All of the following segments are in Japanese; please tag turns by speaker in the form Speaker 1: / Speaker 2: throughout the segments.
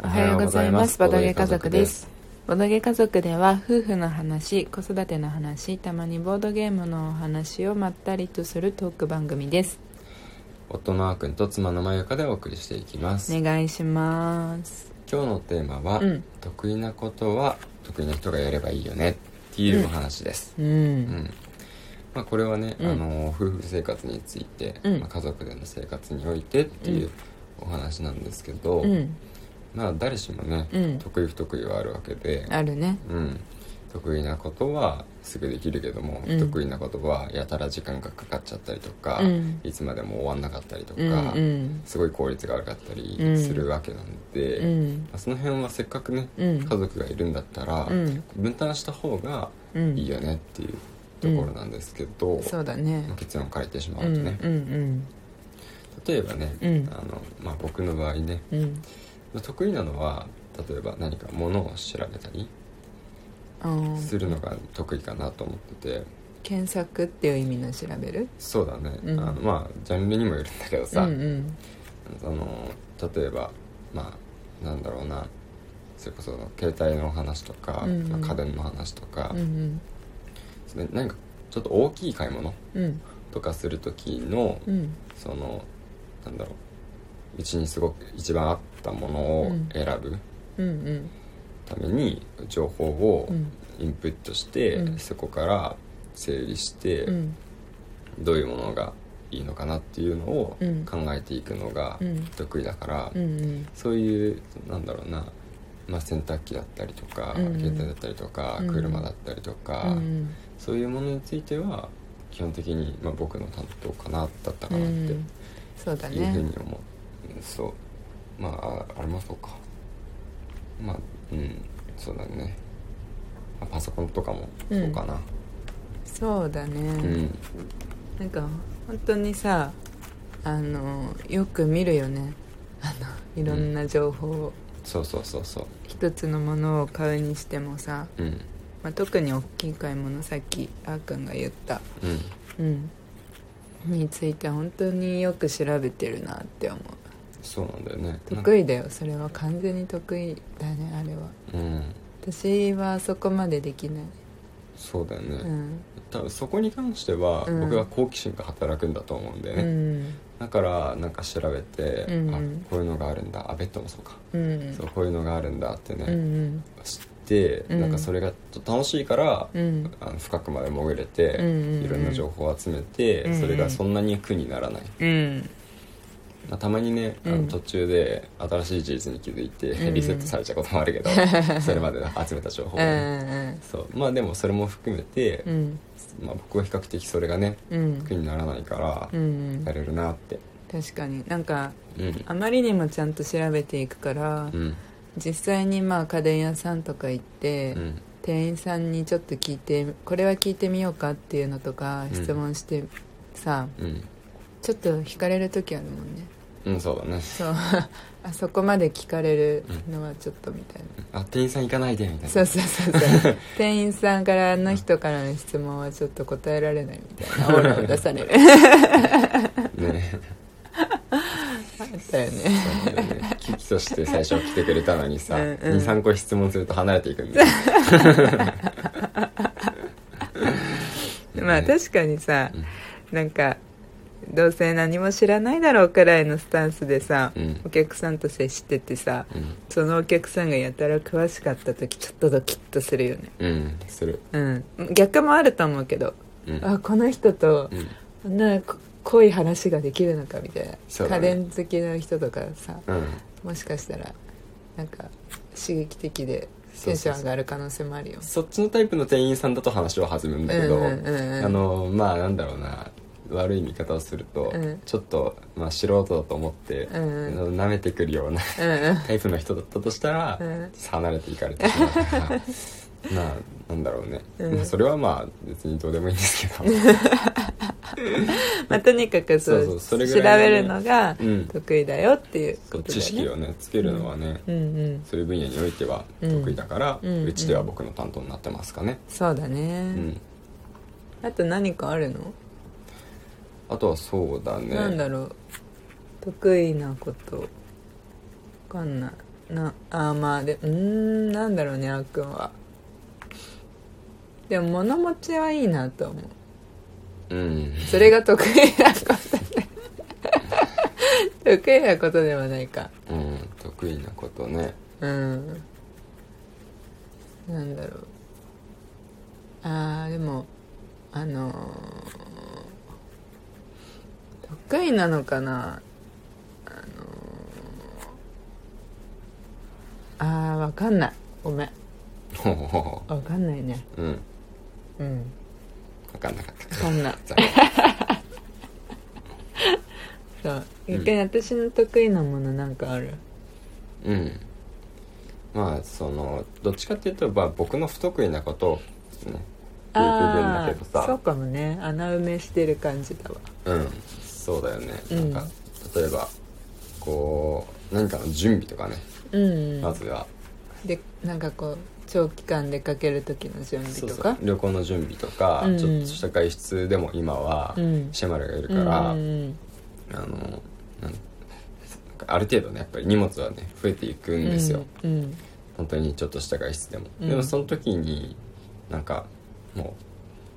Speaker 1: おはようございます。ボドゲ家族です。ボドゲ家族では夫婦の話子育ての話たまにボードゲームのお話をまったりとするトーク番組です。
Speaker 2: 夫のあーくんと妻のまゆかでお送りしていきます、
Speaker 1: お願いします。
Speaker 2: 今日のテーマは、
Speaker 1: うん。
Speaker 2: 得意なことは得意な人がやればいいよねっていうお話です、
Speaker 1: うん、
Speaker 2: うん。まあ、これはね、
Speaker 1: うん。
Speaker 2: あの夫婦生活について、
Speaker 1: うん。
Speaker 2: まあ、家族での生活においてっていうお話なんですけど、
Speaker 1: うん
Speaker 2: まあ誰しもね、
Speaker 1: うん。
Speaker 2: 得意不得意はあるわけで、
Speaker 1: あるね。
Speaker 2: うん、得意なことはすぐできるけども、
Speaker 1: うん。
Speaker 2: 得意なことはやたら時間がかかっちゃったりとか、
Speaker 1: うん。
Speaker 2: いつまでも終わんなかったりとか、
Speaker 1: うんうん。
Speaker 2: すごい効率が悪かったりするわけなんで、
Speaker 1: うん。
Speaker 2: まあその辺はせっかくね、
Speaker 1: うん。
Speaker 2: 家族がいるんだったら、
Speaker 1: うん。
Speaker 2: 分担した方が
Speaker 1: うん。
Speaker 2: いいよねっていうところなんですけど、
Speaker 1: そうだね。
Speaker 2: まあ結論から言ってしま
Speaker 1: う
Speaker 2: うんとね、
Speaker 1: うん。
Speaker 2: 例えばね、
Speaker 1: うん。
Speaker 2: あのまあ、僕の場合ね得意なのは例えば何かものを調べたりするのが得意かなと思ってて。
Speaker 1: 検索っていう意味の調べる？
Speaker 2: そうだね、
Speaker 1: うん。
Speaker 2: あのまあジャンルにもよるんだけどさ、
Speaker 1: うんうん。
Speaker 2: あの例えばまあなんだろうな。それこそ携帯の話とか、
Speaker 1: うんうん。
Speaker 2: まあ家電の話とか。
Speaker 1: う、ん。
Speaker 2: それ何かちょっと大きい買い物
Speaker 1: うん。
Speaker 2: とかする時の、
Speaker 1: うん。
Speaker 2: そのなんだろううちにすごく一番あったものを選ぶために情報を
Speaker 1: うん。
Speaker 2: インプットして、
Speaker 1: うん。
Speaker 2: そこから整理して、
Speaker 1: うん。
Speaker 2: どういうものがいいのかなっていうのを
Speaker 1: うん。
Speaker 2: 考えていくのが
Speaker 1: うん。
Speaker 2: 得意だから、
Speaker 1: うんうん。
Speaker 2: そういうなんだろうな、まあ、洗濯機だったりとか、
Speaker 1: うん。
Speaker 2: 携帯だったりとか、
Speaker 1: うん。
Speaker 2: 車だったりとか、
Speaker 1: うん
Speaker 2: そういうものについては基本的に、まあ、僕の担当かなだったか
Speaker 1: う
Speaker 2: なって
Speaker 1: ん。そうだ
Speaker 2: いうふう
Speaker 1: ね
Speaker 2: に思う、そう。まあああれもそうか。まあうん。そうだね、まあ、パソコンとかもそうかな。
Speaker 1: そうだね、
Speaker 2: うん。
Speaker 1: なんか本当にさあのよく見るよね。あのいろんな情報を、
Speaker 2: そうそうそうそう。
Speaker 1: 一つのものを買うにしてもさ、
Speaker 2: うん。
Speaker 1: まあ、特に大きい買い物さっきあーくんが言った。
Speaker 2: うん。
Speaker 1: うん。について本当によく調べてるなって思う
Speaker 2: そうなんだよね。
Speaker 1: 得意だよそれは完全に得意だねあれは。
Speaker 2: うん。
Speaker 1: 私はそこまでできない。
Speaker 2: そうだよね、
Speaker 1: うん。
Speaker 2: 多分そこに関しては
Speaker 1: うん。
Speaker 2: 僕は好奇心が働くんだと思うんだよ
Speaker 1: う
Speaker 2: ね、
Speaker 1: ん。
Speaker 2: だからなんか調べて、
Speaker 1: うん。
Speaker 2: あこういうのがあるんだ。あベッドもそうか、
Speaker 1: うん。
Speaker 2: そうこういうのがあるんだってね、
Speaker 1: うん
Speaker 2: 知って、
Speaker 1: うん。
Speaker 2: なんかそれが楽しいから、
Speaker 1: うん。
Speaker 2: あの深くまで潜れて、いろんな情報を集めて、それがそんなに苦にならない、
Speaker 1: うん
Speaker 2: まあ、たまにねあ
Speaker 1: うん。
Speaker 2: の途中で新しい事実に気づいて
Speaker 1: うん。
Speaker 2: リセットされちゃうこともあるけど、それまで集めた情報ね、そう。まあでもそれも含めて、
Speaker 1: うん。
Speaker 2: まあ、僕は比較的それがね
Speaker 1: うん。
Speaker 2: 苦にならないから
Speaker 1: うん。
Speaker 2: やれるなって。
Speaker 1: 確かに。なんか
Speaker 2: うん。
Speaker 1: あまりにもちゃんと調べていくから、
Speaker 2: うん。
Speaker 1: 実際にまあ家電屋さんとか行って、
Speaker 2: うん。
Speaker 1: 店員さんにちょっと聞いてこれは聞いてみようかっていうのとか
Speaker 2: うん。
Speaker 1: 質問してさ、
Speaker 2: うん
Speaker 1: ちょっと惹かれる時あるもんね。
Speaker 2: うんそうだね。
Speaker 1: そう。あそこまで聞かれるのはちょっとみたいな、
Speaker 2: あ店員さん行かないでみたいな。
Speaker 1: そうそうそうそう。店員さんからあの人からの質問はちょっと答えられないみたいな。オーラを出される。
Speaker 2: ね。
Speaker 1: あったよね。
Speaker 2: そうだよね。危機として最初来てくれたのにさ、
Speaker 1: うんうん。
Speaker 2: 23個質問すると離れていくんだよ
Speaker 1: まあ確かにさ、なんかどうせ何も知らないだろうくらいのスタンスでさ、
Speaker 2: うん。
Speaker 1: お客さんと接しててさ、
Speaker 2: うん。
Speaker 1: そのお客さんがやたら詳しかった時ちょっとドキッとするよね。
Speaker 2: うんする。
Speaker 1: うん。逆もあると思うけど、
Speaker 2: うん。
Speaker 1: あこの人と
Speaker 2: うん。
Speaker 1: なこ濃い話ができるのかみたいな、
Speaker 2: ね。
Speaker 1: 電好きな人とかさ
Speaker 2: うん。
Speaker 1: もしかしたらなんか刺激的でテンション上がる可能性もあるよ。
Speaker 2: そっちのタイプの店員さんだと話は弾むんだけど、
Speaker 1: うんうんうんうん。
Speaker 2: あのまあなんだろうな悪い見方をすると、
Speaker 1: うん。
Speaker 2: ちょっと、まあ、素人だと思って、
Speaker 1: うん。う
Speaker 2: 舐めてくるような
Speaker 1: うん。う ん
Speaker 2: タイプの人だったとしたら、
Speaker 1: うん。
Speaker 2: 離れていかれてしまうか。ら まあなんだろうね、
Speaker 1: うん。
Speaker 2: まあ、それはまあ別にどうでもいいんですけど。
Speaker 1: まあ、とにかくそう
Speaker 2: そうそれぐ
Speaker 1: 調
Speaker 2: らいのね
Speaker 1: べるのが
Speaker 2: うん。
Speaker 1: 得意だよっていう
Speaker 2: そう
Speaker 1: ことだよね。
Speaker 2: 知識をねつけるのはね、
Speaker 1: うん。うん
Speaker 2: そういう分野においては得意だから、
Speaker 1: う
Speaker 2: うん。ちでは僕の担当になってますかね、
Speaker 1: そうだね、
Speaker 2: うん、
Speaker 1: あと何かあるの、
Speaker 2: あとはそうだね。
Speaker 1: なんだろう。得意なこと。わかんない。なあーまあでうーんなんだろうねあーくんは。でも物持ちはいいなと思う。
Speaker 2: うん。
Speaker 1: それが得意なことで。得意なことではないか。
Speaker 2: うん得意なことね。
Speaker 1: うん。なんだろう。あーでもあのー得意なのかな？あのーあーわかんない。ごめん。わかんないね。
Speaker 2: ううん。
Speaker 1: うん。
Speaker 2: 分かんなかった。
Speaker 1: わかんな そう。逆に私の得意なものなんかある？
Speaker 2: うん。まあそのどっちかっていうと、まあ、僕の不得意なことをね言う部分だけど
Speaker 1: そう
Speaker 2: さ
Speaker 1: かもね。穴埋めしてる感じだわ。
Speaker 2: うんそうだよね、
Speaker 1: うん。
Speaker 2: なんか例えばこう何かの準備とかね、
Speaker 1: うん
Speaker 2: まずは。
Speaker 1: でなんかこう長期間出かける時の準備
Speaker 2: そうそう。
Speaker 1: とか
Speaker 2: 旅行の準備とか、
Speaker 1: うん
Speaker 2: ちょっとした外出でも今は
Speaker 1: うん。
Speaker 2: シェマルがいるから、
Speaker 1: うん
Speaker 2: あのある程度ねやっぱり荷物はね増えていくんですよ、
Speaker 1: うん
Speaker 2: 本当にちょっとした外出でも、
Speaker 1: うん。
Speaker 2: でもその時になんかもう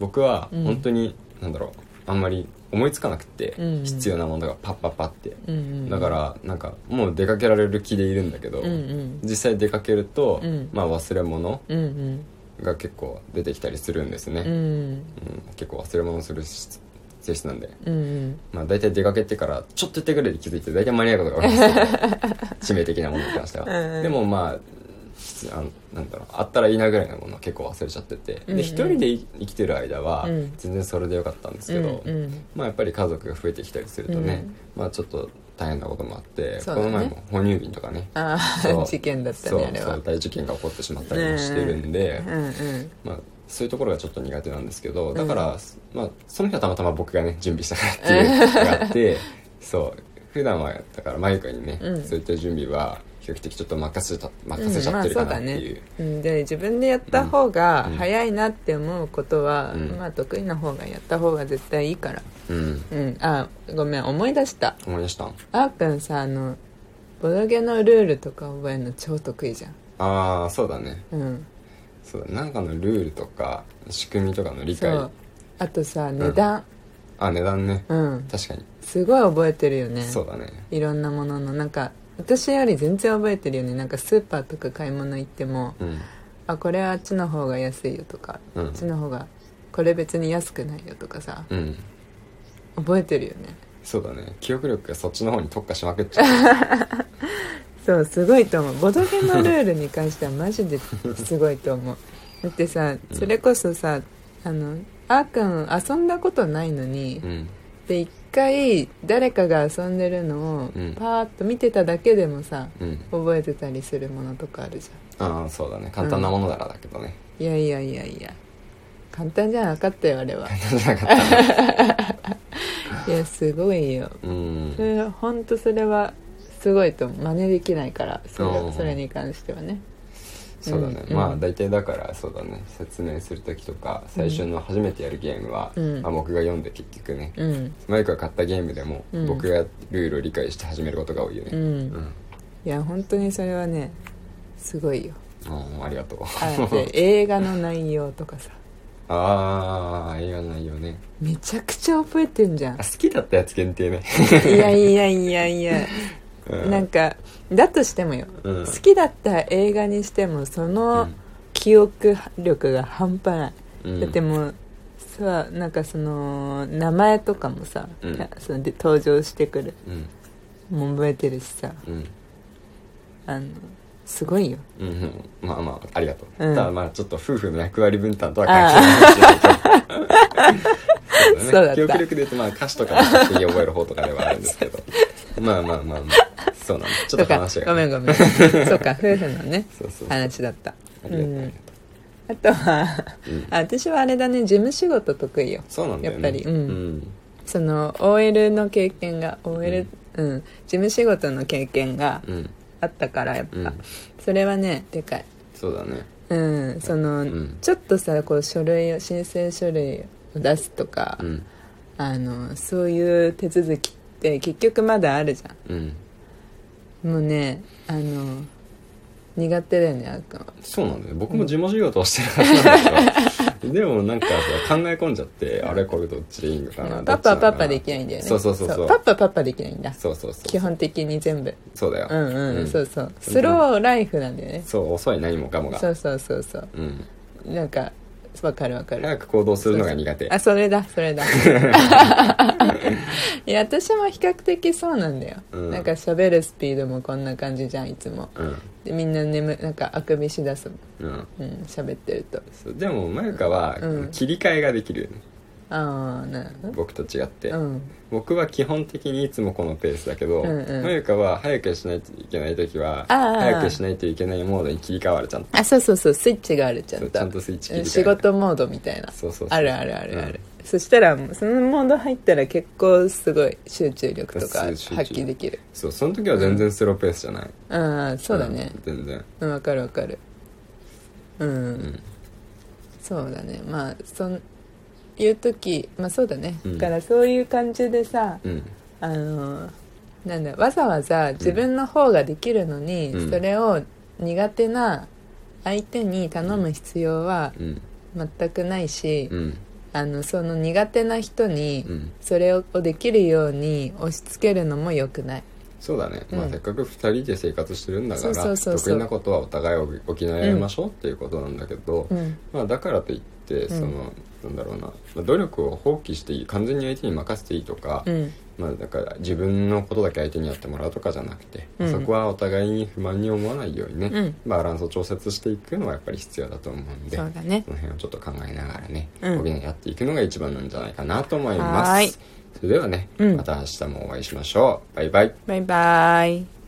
Speaker 2: 僕は
Speaker 1: うん。
Speaker 2: 本当に、なんだろうあんまり思いつかなくて、
Speaker 1: うん
Speaker 2: 必要なものがパッパッパって、
Speaker 1: うんうん
Speaker 2: だからなんかもう出かけられる気でいるんだけど、
Speaker 1: うんうん。
Speaker 2: 実際出かけると、
Speaker 1: うん。
Speaker 2: まあ忘れ物
Speaker 1: うんうん。
Speaker 2: が結構出てきたりするんですね、
Speaker 1: うん。
Speaker 2: うん。結構忘れ物する性質なんで。
Speaker 1: うんうん。
Speaker 2: まあ大体出かけてからちょっと手ぐらいで気づいて大体間に合うことが多いんですけど致命的なものに関しては、
Speaker 1: うんうん。
Speaker 2: でもまあ必あのなんだろうあったらいいなぐらいのものを結構忘れちゃってて、
Speaker 1: うんうん。
Speaker 2: で一人で生生きてる間は
Speaker 1: うん。
Speaker 2: 全然それでよかったんですけど、
Speaker 1: うんうん。
Speaker 2: まあやっぱり家族が増えてきたりするとね、
Speaker 1: うん。
Speaker 2: まあちょっと大変なこともあって、
Speaker 1: ね。
Speaker 2: この前も哺乳瓶とかね。
Speaker 1: あ
Speaker 2: そう。
Speaker 1: あ事件だったねあれは。
Speaker 2: そう大事件が起こってしまったりもしてるんで、
Speaker 1: うんうん。
Speaker 2: まあ、そういうところがちょっと苦手なんですけどだから、まあ、その日はたまたま僕がね準備したからっていうのがあって そう。普段はだからマユカにね、
Speaker 1: うん。
Speaker 2: そういった準備は比較的ちょっと任せた任せちゃってるかなっていう,、
Speaker 1: うん、で自分でやった方が
Speaker 2: うん
Speaker 1: 早いなって思うことは、
Speaker 2: うん。
Speaker 1: まあ得意な方がやった方が絶対いいから。
Speaker 2: うん。
Speaker 1: うん。あごめん思い出した。
Speaker 2: 思い出した？ん
Speaker 1: あーくんさあのボドゲのルールとか覚えるの超得意じゃん。
Speaker 2: ああそうだね。
Speaker 1: うん。
Speaker 2: そうだなんかのルールとか仕組みとかの理解。
Speaker 1: あとさ値段。
Speaker 2: あ値段ね。
Speaker 1: うん、
Speaker 2: 確かに、
Speaker 1: すごい覚えてるよね。
Speaker 2: そうだね。
Speaker 1: いろんなものの。なんか私より全然覚えてるよね。なんかスーパーとか買い物行っても
Speaker 2: うん。
Speaker 1: あこれはあっちの方が安いよとか、
Speaker 2: うん。
Speaker 1: あっちの方がこれ別に安くないよとかさ
Speaker 2: うん。
Speaker 1: 覚えてるよね。
Speaker 2: そうだね。記憶力がそっちの方に特化しまくっちゃ
Speaker 1: そうすごいと思う。ボドゲのルールに関してはマジですごいと思う。だってさそれこそさあのあーくん遊んだことないのに、
Speaker 2: ううん。
Speaker 1: で一回誰かが遊んでるのを
Speaker 2: うん。
Speaker 1: パーッと見てただけでもさ、
Speaker 2: うん。
Speaker 1: 覚えてたりするものとかあるじ
Speaker 2: ああそうだね。簡単なものならだけどね、
Speaker 1: ゃんいやいやいやいや。簡単じゃなかったよあれは。
Speaker 2: じゃなかった。
Speaker 1: いやすごいよ。
Speaker 2: うん。
Speaker 1: それ本当それはすごいと思う真似できないからそれ
Speaker 2: う。ん
Speaker 1: それに関してはね
Speaker 2: そうだね、
Speaker 1: うん。
Speaker 2: まあ大体だからそうだね。説明する時とか最初の初めてやるゲームは、
Speaker 1: うん。
Speaker 2: まあ、僕が読んで結局ね、
Speaker 1: うん。
Speaker 2: マイクが買ったゲームでも、
Speaker 1: うん。
Speaker 2: 僕がルールを理解して始めることが多いよね。
Speaker 1: いや本当にそれはねすごいよ。
Speaker 2: あありがとう。
Speaker 1: 映画の内容とかさ。
Speaker 2: ああ映画の内容ね。
Speaker 1: めちゃくちゃ覚えてんじゃん。
Speaker 2: あ好きだったやつ限定ね。
Speaker 1: いやいやいやいや
Speaker 2: うん。
Speaker 1: なんかだとしてもよ、
Speaker 2: うん。
Speaker 1: 好きだった映画にしてもその記憶力が半端ない、
Speaker 2: うん。
Speaker 1: だってもうさなんかその名前とかもさ、
Speaker 2: うん。
Speaker 1: いやそので登場してくる。
Speaker 2: うん。
Speaker 1: もう覚えてるしさ。
Speaker 2: うん。
Speaker 1: あのすごいよ。
Speaker 2: うん。うんまあまあありがとう、
Speaker 1: うん。
Speaker 2: ただまあちょっと夫婦の役割分担とは関係ないかもしれないけど
Speaker 1: そうだった。
Speaker 2: 記憶力で言うとまあ歌詞とかも勝手に覚える方とかではあるんですけど。まあまあまあまあそうなんですちょっと
Speaker 1: か
Speaker 2: 話が。
Speaker 1: ごめんごめん。そうか夫婦のね話だった。
Speaker 2: ありがとう、
Speaker 1: うん。あとは、私はあれだね事務仕事得意よ。
Speaker 2: そうなんだよね。
Speaker 1: やっぱり。うん。
Speaker 2: うん。
Speaker 1: その OL の経験が OL うん、事務仕事の経験が
Speaker 2: うん。
Speaker 1: あったからやっぱ、
Speaker 2: うん。
Speaker 1: それはねでかい。
Speaker 2: そうだね。
Speaker 1: うん。その、
Speaker 2: ん。
Speaker 1: ちょっとさこう書類を申請書類を出すとか、
Speaker 2: うん。
Speaker 1: あのそういう手続きって結局まだあるじゃ
Speaker 2: うん
Speaker 1: んもうねあの苦手だよねあーくんは
Speaker 2: そうなんだよ。僕も事務仕事をしてるはずなんだけど。でもなんかさ考え込んじゃってあれこれどっちでいいのかな
Speaker 1: パパはパパできないんだよね。
Speaker 2: そうそうそうそう。
Speaker 1: パパはパパできないんだ。
Speaker 2: そうそうそう
Speaker 1: 基本的に全部。
Speaker 2: そうだよ。
Speaker 1: うんうん、
Speaker 2: うん。
Speaker 1: そうそう。スローライフなんだよね。
Speaker 2: そう遅い何もかもが。
Speaker 1: そうそうそうそう。
Speaker 2: うん。
Speaker 1: なんかわかるわかる。
Speaker 2: 早く行動するのが苦手。
Speaker 1: あそれだそれだ。いや私も比較的そうなんだよ、
Speaker 2: うん。
Speaker 1: なんか喋るスピードもこんな感じじゃんいつも。
Speaker 2: うん。
Speaker 1: でみんな眠なんかあくびしだすもん。
Speaker 2: うん。
Speaker 1: うん喋ってると。
Speaker 2: そうでもまゆかは
Speaker 1: うん。
Speaker 2: 切り替えができるよね
Speaker 1: ああなるほど
Speaker 2: 僕と違って。
Speaker 1: うん。
Speaker 2: 僕は基本的にいつもこのペースだけど
Speaker 1: うんうん。
Speaker 2: まゆかは早くしないといけない時は
Speaker 1: ああ
Speaker 2: 早くしないといけないモードに切り替わるちゃんと
Speaker 1: あそうそうそうスイッチがあるちゃん。と
Speaker 2: ちゃんとスイッチ切り替える。
Speaker 1: うん仕事モードみたいな。
Speaker 2: そうそうそう。
Speaker 1: あるあるあるある、
Speaker 2: うん。
Speaker 1: そしたらもうそのモード入ったら結構すごい集中力とか発揮できる。
Speaker 2: そうその時は全然スローペースじゃない。
Speaker 1: うんそうだね。
Speaker 2: ん全然。
Speaker 1: うんわ、かるわかる。うん、
Speaker 2: うん。
Speaker 1: そうだね。まあそんいう時まあそうだね、
Speaker 2: うん。
Speaker 1: だからそういう感じでさ
Speaker 2: うん。
Speaker 1: あのなんだわざわざ自分の方ができるのに、
Speaker 2: うん。
Speaker 1: それを苦手な相手に頼む必要は
Speaker 2: うん。
Speaker 1: 全くないし、
Speaker 2: うん。
Speaker 1: あのその苦手な人に
Speaker 2: うん。
Speaker 1: それをできるように押し付けるのも良くない。
Speaker 2: そうだね、まあ、
Speaker 1: うん。
Speaker 2: せっかく2人で生活してるんだから得意なことはお互いを補い合いましょうっていうことなんだけど、
Speaker 1: うん。
Speaker 2: まあ、だからといってその、なんだろうな、まあ努力を放棄していい完全に相手に任せていいとか、
Speaker 1: うん。
Speaker 2: まあ、だから自分のことだけ相手にやってもらうとかじゃなくて、
Speaker 1: うん。
Speaker 2: そこはお互いに不満に思わないようにね、
Speaker 1: うん。
Speaker 2: バランスを調節していくのはやっぱり必要だと思うんで
Speaker 1: そうだね。
Speaker 2: その辺をちょっと考えながらね、
Speaker 1: うん。
Speaker 2: 補い合っていくのが一番なんじゃないかなと思
Speaker 1: い
Speaker 2: ます。それではね、
Speaker 1: うん
Speaker 2: また明日もお会いしましょう。バイバイ。
Speaker 1: バイバイ